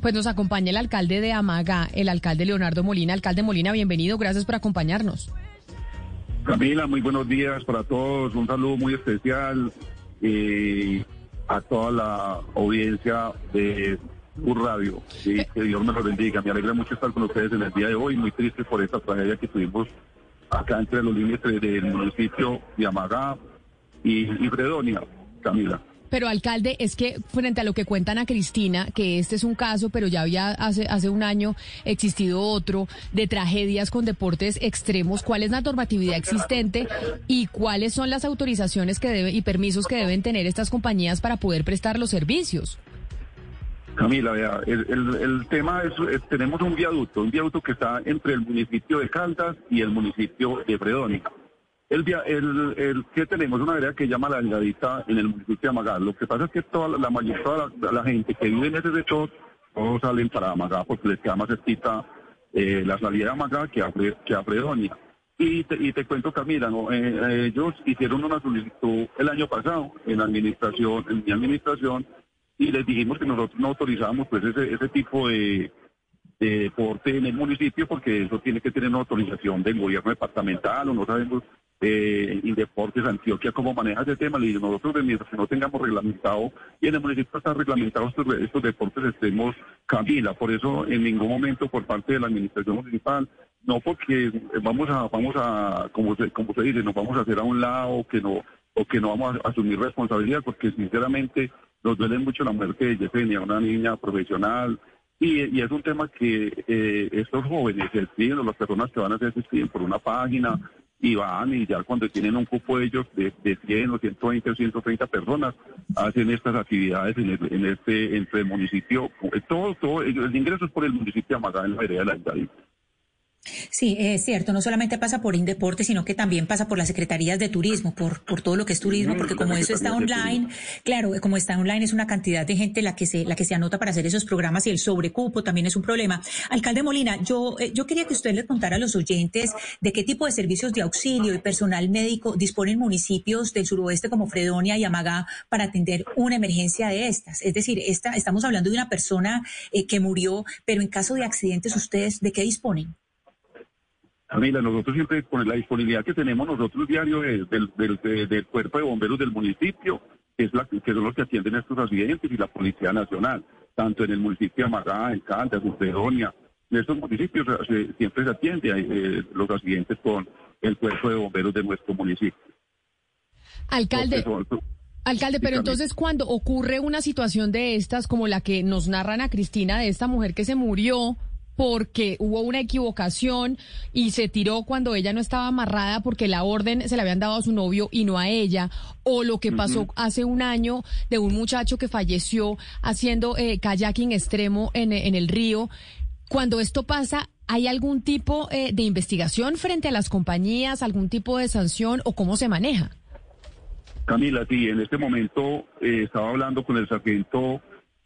Pues nos acompaña el alcalde de Amagá, el alcalde Leonardo Molina. Alcalde Molina, bienvenido, gracias por acompañarnos. Camila, muy buenos días para todos, un saludo muy especial eh, a toda la audiencia de un Radio. que Dios me lo bendiga. Me alegra mucho estar con ustedes en el día de hoy, muy triste por esta tragedia que tuvimos acá entre los límites del municipio de Amagá y, y Fredonia, Camila. Pero alcalde, es que frente a lo que cuentan a Cristina, que este es un caso, pero ya había hace, un año existido otro de tragedias con deportes extremos, ¿cuál es la normatividad existente y cuáles son las autorizaciones que debe, y permisos que deben tener estas compañías para poder prestar los servicios? Camila, vea, el, el, tema es, tenemos un viaducto, un viaducto que está entre el municipio de Caldas y el municipio de Fredonia. El, el, que tenemos una área que llama la delgadita en el municipio de Amagá. Lo que pasa es que toda la, mayoría, toda la, gente que vive en ese sector, todos salen para Amagá porque les queda más cerquita eh, la salida de Amagá que a, que a Fredonia. Y te, y te cuento, Camila. Eh, eh, ellos hicieron una solicitud el año pasado en la administración, en mi administración, y les dijimos que nosotros no autorizábamos pues ese, ese tipo de, de deporte en el municipio porque eso tiene que tener una autorización del gobierno departamental o no sabemos eh, Indeportes Antioquia cómo maneja ese tema. Y nosotros, mientras que no tengamos reglamentado, y en el municipio están reglamentados estos, deportes estemos Camila. Por eso, en ningún momento, por parte de la administración municipal, no porque vamos a, vamos a, como se, como se dice, nos vamos a hacer a un lado, que no, o que no vamos a asumir responsabilidad, porque sinceramente nos duele mucho la muerte de Yesenia, una niña profesional, y, es un tema que eh, estos jóvenes escriben, las personas que van a hacer escriben por una página, y van y ya cuando tienen un cupo ellos de, de 100 o 120 o 130 personas hacen estas actividades en, en este entre el municipio todo todo el ingreso es por el municipio de Amagá en la vereda de la Sí, es cierto, no solamente pasa por Indeporte, sino que también pasa por las secretarías de turismo, por, por todo lo que es turismo, porque como eso está online, claro, como está online es una cantidad de gente la que se, la que se anota para hacer esos programas y el sobrecupo también es un problema. Alcalde Molina, yo, eh, yo quería que usted le contara a los oyentes de qué tipo de servicios de auxilio y personal médico disponen municipios del suroeste como Fredonia y Amagá para atender una emergencia de estas. Es decir, esta, estamos hablando de una persona eh, que murió, pero en caso de accidentes, ¿ustedes de qué disponen? Camila, nosotros siempre con la disponibilidad que tenemos nosotros diario del, del, cuerpo de bomberos del municipio, que, es la, que son los que atienden estos accidentes, y la Policía Nacional, tanto en el municipio de Amagá, en Caldas, en Fredonia, en estos municipios siempre se atiende eh, los accidentes con el cuerpo de bomberos de nuestro municipio. Alcalde. Alcalde, pero entonces cuando ocurre una situación de estas, como la que nos narran a Cristina, de esta mujer que se murió, porque hubo una equivocación y se tiró cuando ella no estaba amarrada porque la orden se la habían dado a su novio y no a ella, o lo que pasó hace un año de un muchacho que falleció haciendo eh, kayaking extremo en, el río. Cuando esto pasa, ¿hay algún tipo eh, de investigación frente a las compañías, algún tipo de sanción o cómo se maneja? Camila, sí, en este momento eh, estaba hablando con el sargento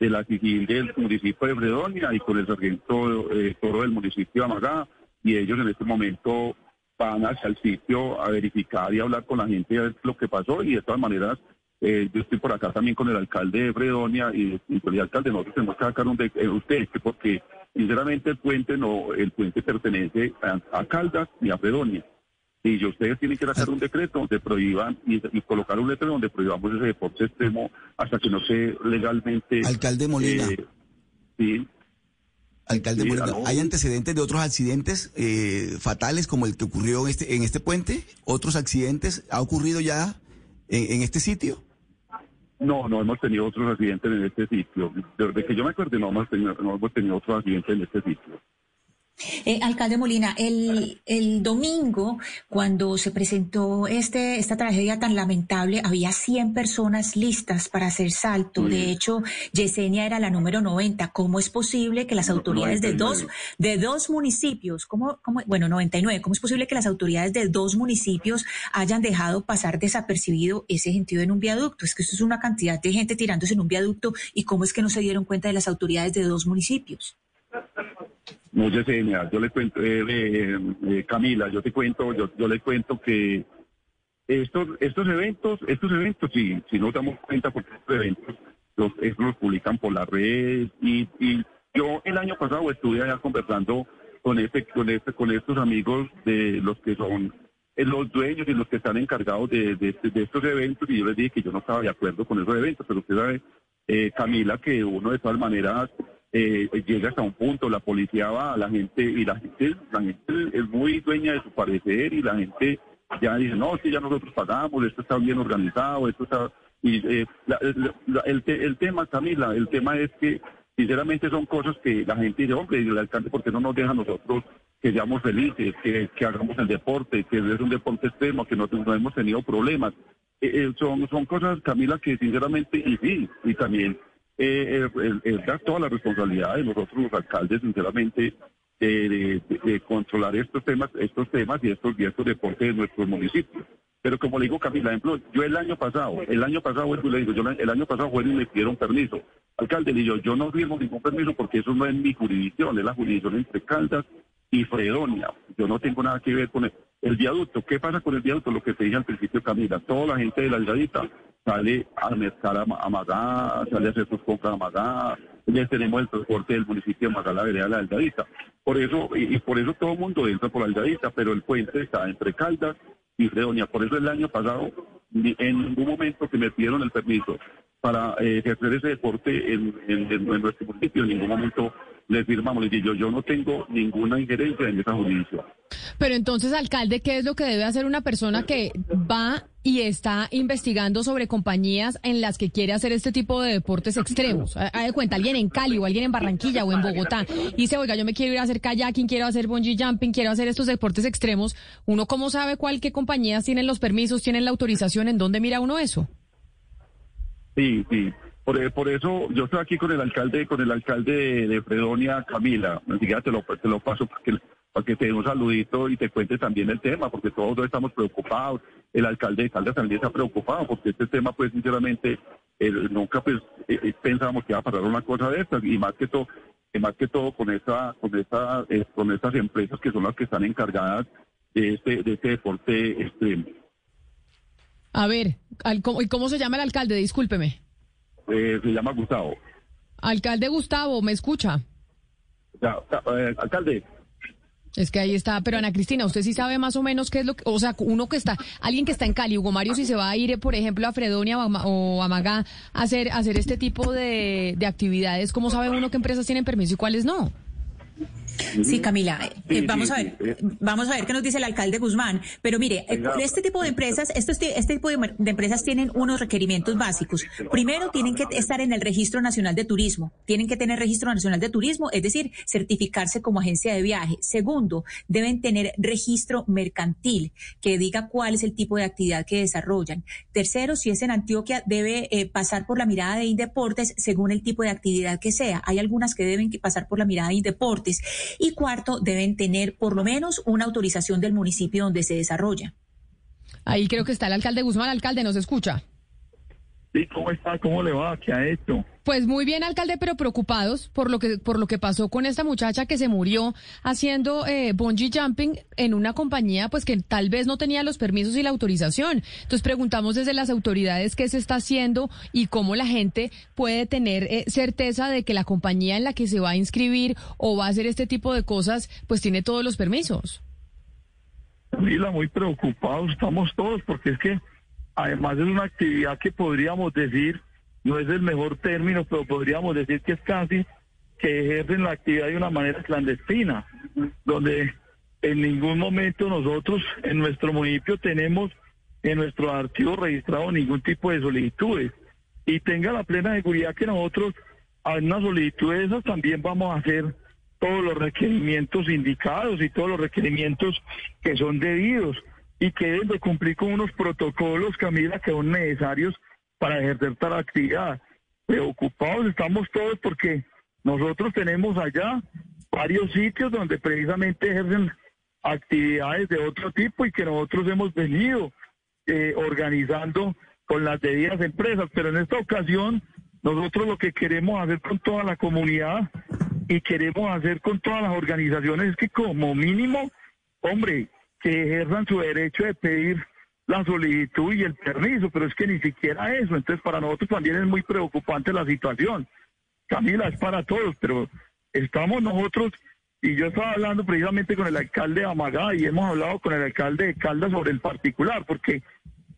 de la Sigil del municipio de Fredonia y con el sargento eh, Toro del municipio de Amagá y ellos en este momento van hacia el sitio a verificar y hablar con la gente a ver lo que pasó y de todas maneras eh, yo estoy por acá también con el alcalde de Fredonia y, con el alcalde nosotros tenemos que sacar un de eh, usted porque sinceramente el puente no el puente pertenece a Caldas y a Fredonia y ustedes tienen que sacar un decreto donde prohíban y, colocar un letrero donde prohibamos ese deporte extremo hasta que no se legalmente. Alcalde Molina. Eh, sí. Alcalde Molina, ¿hay antecedentes de otros accidentes eh, fatales como el que ocurrió en este, en este puente? ¿Otros accidentes ha ocurrido ya en, este sitio? No, no hemos tenido otros accidentes en este sitio. Desde que yo me acuerdo, no hemos tenido, no hemos tenido otros accidentes en este sitio. Eh, alcalde Molina, el, el, domingo, cuando se presentó este, esta tragedia tan lamentable, había 100 personas listas para hacer salto. De hecho, Yesenia era la número 90. ¿Cómo es posible que las autoridades de dos, de dos municipios, ¿cómo, cómo, bueno, 99, cómo es posible que las autoridades de dos municipios hayan dejado pasar desapercibido ese sentido en un viaducto? Es que esto es una cantidad de gente tirándose en un viaducto y cómo es que no se dieron cuenta de las autoridades de dos municipios. No, Yesenia, yo le cuento, eh, eh, Camila, yo te cuento, yo, yo le cuento que estos, estos eventos, estos eventos, si, si no damos cuenta porque estos eventos, los, estos los publican por la red y, y yo el año pasado estuve allá conversando con este, con este, con estos amigos de los que son eh, los dueños y los que están encargados de, de, estos eventos y yo les dije que yo no estaba de acuerdo con esos eventos, pero usted sabe, eh, Camila, que uno de todas maneras eh, llega hasta un punto, la policía va, la gente y la gente, la gente es muy dueña de su parecer y la gente ya dice, no, si ya nosotros pagamos, esto está bien organizado, esto está... Y el, el tema, Camila, el tema es que sinceramente son cosas que la gente dice, hombre, el alcalde, ¿por qué no nos deja a nosotros que seamos felices, que, hagamos el deporte, que es un deporte extremo, que no, hemos tenido problemas? Eh, eh, son, son cosas, Camila, que sinceramente, y sí, y también eh, da toda la responsabilidad de nosotros los alcaldes, sinceramente, de, controlar estos temas, estos temas y estos, y estos deportes de nuestros municipios. Pero como le digo, Camila, ejemplo, yo el año pasado, el año pasado, le digo, yo el año pasado fue me pidieron permiso. Alcalde, le yo, yo no firmo ningún permiso porque eso no es mi jurisdicción, es la jurisdicción entre Caldas y Fredonia. Yo no tengo nada que ver con el, viaducto. ¿Qué pasa con el viaducto? Lo que te dije al principio, Camila, toda la gente de la Delgadita sale a mezclar a, Magá, sale a hacer sus compras a Magá, ya tenemos el transporte del municipio de Magá, la vereda de la Delgadita. Por eso, y, por eso todo el mundo entra por la Delgadita, pero el puente está entre Caldas Fredonia. Por eso el año pasado, en ningún momento que me pidieron el permiso para eh, ejercer ese deporte en, nuestro municipio, en ningún momento le firmamos. Le yo, yo no tengo ninguna injerencia en esa jurisdicción. Pero entonces, alcalde, ¿qué es lo que debe hacer una persona que va y está investigando sobre compañías en las que quiere hacer este tipo de deportes extremos? Hay de cuenta, alguien en Cali o alguien en Barranquilla o en Bogotá y dice, oiga, yo me quiero ir a hacer kayaking, quiero hacer bungee jumping, quiero hacer estos deportes extremos. ¿Uno cómo sabe cuál, qué compañías tienen los permisos, tienen la autorización? ¿En dónde mira uno eso? Sí, sí. Por, por, eso yo estoy aquí con el alcalde, con el alcalde de, Fredonia, Camila. Te lo, te lo paso para que, para que te dé un saludito y te cuente también el tema, porque todos estamos preocupados. El alcalde de Caldas también está preocupado, porque este tema, pues, sinceramente, nunca pues eh, eh, pensábamos que iba a pasar una cosa de estas, y más que todo, más que todo con esta, con esta, eh, con estas empresas que son las que están encargadas de este, de este deporte extremo. A ver, ¿y cómo se llama el alcalde? Discúlpeme. Eh, se llama Gustavo. Alcalde Gustavo, ¿me escucha? Eh, alcalde. Es que ahí está, pero Ana Cristina, usted sí sabe más o menos qué es lo que, o sea, uno que está, alguien que está en Cali, Hugo Mario, si se va a ir, por ejemplo, a Fredonia o a Magá a hacer, hacer este tipo de, de actividades, ¿cómo sabe uno qué empresas tienen permiso y cuáles no? Sí, Camila, eh, vamos a ver, vamos a ver qué nos dice el alcalde Guzmán. Pero mire, eh, este tipo de empresas, este, este tipo de, empresas tienen unos requerimientos básicos. Primero, tienen que estar en el Registro Nacional de Turismo. Tienen que tener Registro Nacional de Turismo, es decir, certificarse como agencia de viaje. Segundo, deben tener registro mercantil que diga cuál es el tipo de actividad que desarrollan. Tercero, si es en Antioquia, debe eh, pasar por la mirada de Indeportes según el tipo de actividad que sea. Hay algunas que deben pasar por la mirada de Indeportes. Y cuarto, deben tener por lo menos una autorización del municipio donde se desarrolla. Ahí creo que está el alcalde Guzmán. Alcalde, ¿nos escucha? Sí, ¿cómo está? ¿Cómo le va? ¿Qué ha hecho? Pues muy bien, alcalde, pero preocupados por lo que por lo que pasó con esta muchacha que se murió haciendo eh, bungee jumping en una compañía, pues que tal vez no tenía los permisos y la autorización. Entonces preguntamos desde las autoridades qué se está haciendo y cómo la gente puede tener eh, certeza de que la compañía en la que se va a inscribir o va a hacer este tipo de cosas, pues tiene todos los permisos. Mira, muy preocupados estamos todos porque es que además es una actividad que podríamos decir, no es el mejor término, pero podríamos decir que es casi que ejercen la actividad de una manera clandestina, donde en ningún momento nosotros en nuestro municipio tenemos en nuestro archivo registrado ningún tipo de solicitudes. Y tenga la plena seguridad que nosotros a una solicitud de esas también vamos a hacer todos los requerimientos indicados y todos los requerimientos que son debidos y que deben de cumplir con unos protocolos, Camila, que son necesarios para ejercer tal actividad. Preocupados estamos todos porque nosotros tenemos allá varios sitios donde precisamente ejercen actividades de otro tipo y que nosotros hemos venido eh, organizando con las debidas empresas. Pero en esta ocasión, nosotros lo que queremos hacer con toda la comunidad y queremos hacer con todas las organizaciones es que como mínimo, hombre, que ejerzan su derecho de pedir la solicitud y el permiso, pero es que ni siquiera eso. Entonces, para nosotros también es muy preocupante la situación. Camila, es para todos, pero estamos nosotros, y yo estaba hablando precisamente con el alcalde de Amagá y hemos hablado con el alcalde de Caldas sobre el particular, porque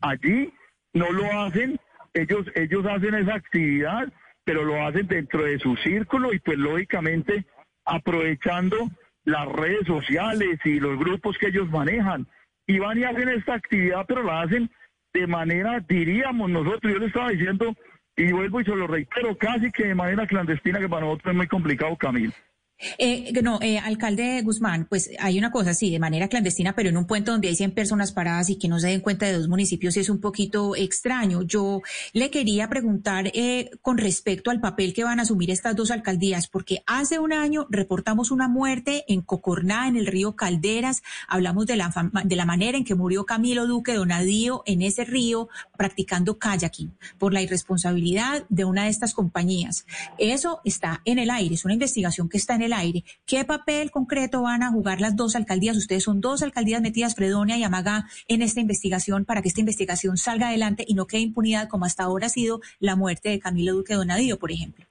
allí no lo hacen, ellos, ellos hacen esa actividad, pero lo hacen dentro de su círculo y pues lógicamente aprovechando las redes sociales y los grupos que ellos manejan. Y van y hacen esta actividad, pero la hacen de manera, diríamos nosotros, yo le estaba diciendo, y vuelvo y se lo reitero, casi que de manera clandestina, que para nosotros es muy complicado, Camilo. Eh, no, eh, alcalde Guzmán, pues hay una cosa, sí, de manera clandestina, pero en un puente donde hay 100 personas paradas y que no se den cuenta de dos municipios es un poquito extraño. Yo le quería preguntar eh, con respecto al papel que van a asumir estas dos alcaldías, porque hace un año reportamos una muerte en Cocorná, en el río Calderas, hablamos de la, de la manera en que murió Camilo Duque Donadío en ese río practicando kayaking por la irresponsabilidad de una de estas compañías. Eso está en el aire, es una investigación que está en el el aire. ¿Qué papel concreto van a jugar las dos alcaldías? Ustedes son dos alcaldías metidas, Fredonia y Amagá, en esta investigación para que esta investigación salga adelante y no quede impunidad como hasta ahora ha sido la muerte de Camilo Duque Donadío, por ejemplo.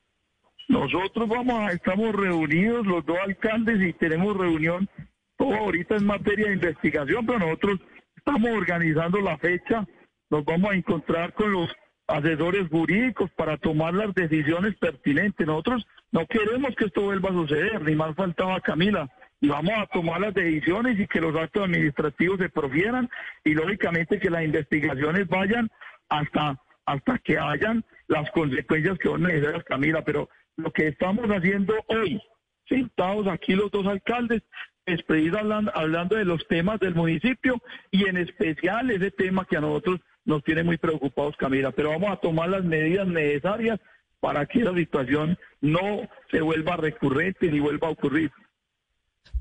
Nosotros vamos a, estamos reunidos los dos alcaldes y tenemos reunión todo ahorita en materia de investigación, pero nosotros estamos organizando la fecha, nos vamos a encontrar con los asesores jurídicos para tomar las decisiones pertinentes. Nosotros no queremos que esto vuelva a suceder, ni más faltaba Camila. Y vamos a tomar las decisiones y que los actos administrativos se profieran y lógicamente que las investigaciones vayan hasta, hasta que hayan las consecuencias que son necesarias, Camila. Pero lo que estamos haciendo hoy, sentados aquí los dos alcaldes, es hablando, hablando de los temas del municipio y en especial ese tema que a nosotros nos tiene muy preocupados, Camila, pero vamos a tomar las medidas necesarias para que la situación no se vuelva recurrente ni vuelva a ocurrir.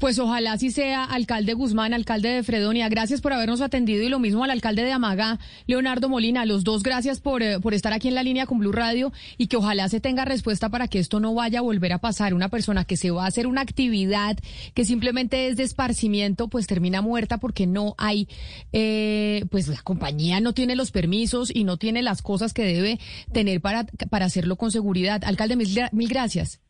Pues ojalá así sea, alcalde Guzmán, alcalde de Fredonia. Gracias por habernos atendido y lo mismo al alcalde de Amaga, Leonardo Molina. Los dos gracias por, eh, por estar aquí en la línea con Blue Radio y que ojalá se tenga respuesta para que esto no vaya a volver a pasar. Una persona que se va a hacer una actividad que simplemente es de esparcimiento, pues termina muerta porque no hay, eh, pues la compañía no tiene los permisos y no tiene las cosas que debe tener para, para hacerlo con seguridad. Alcalde, mil gracias.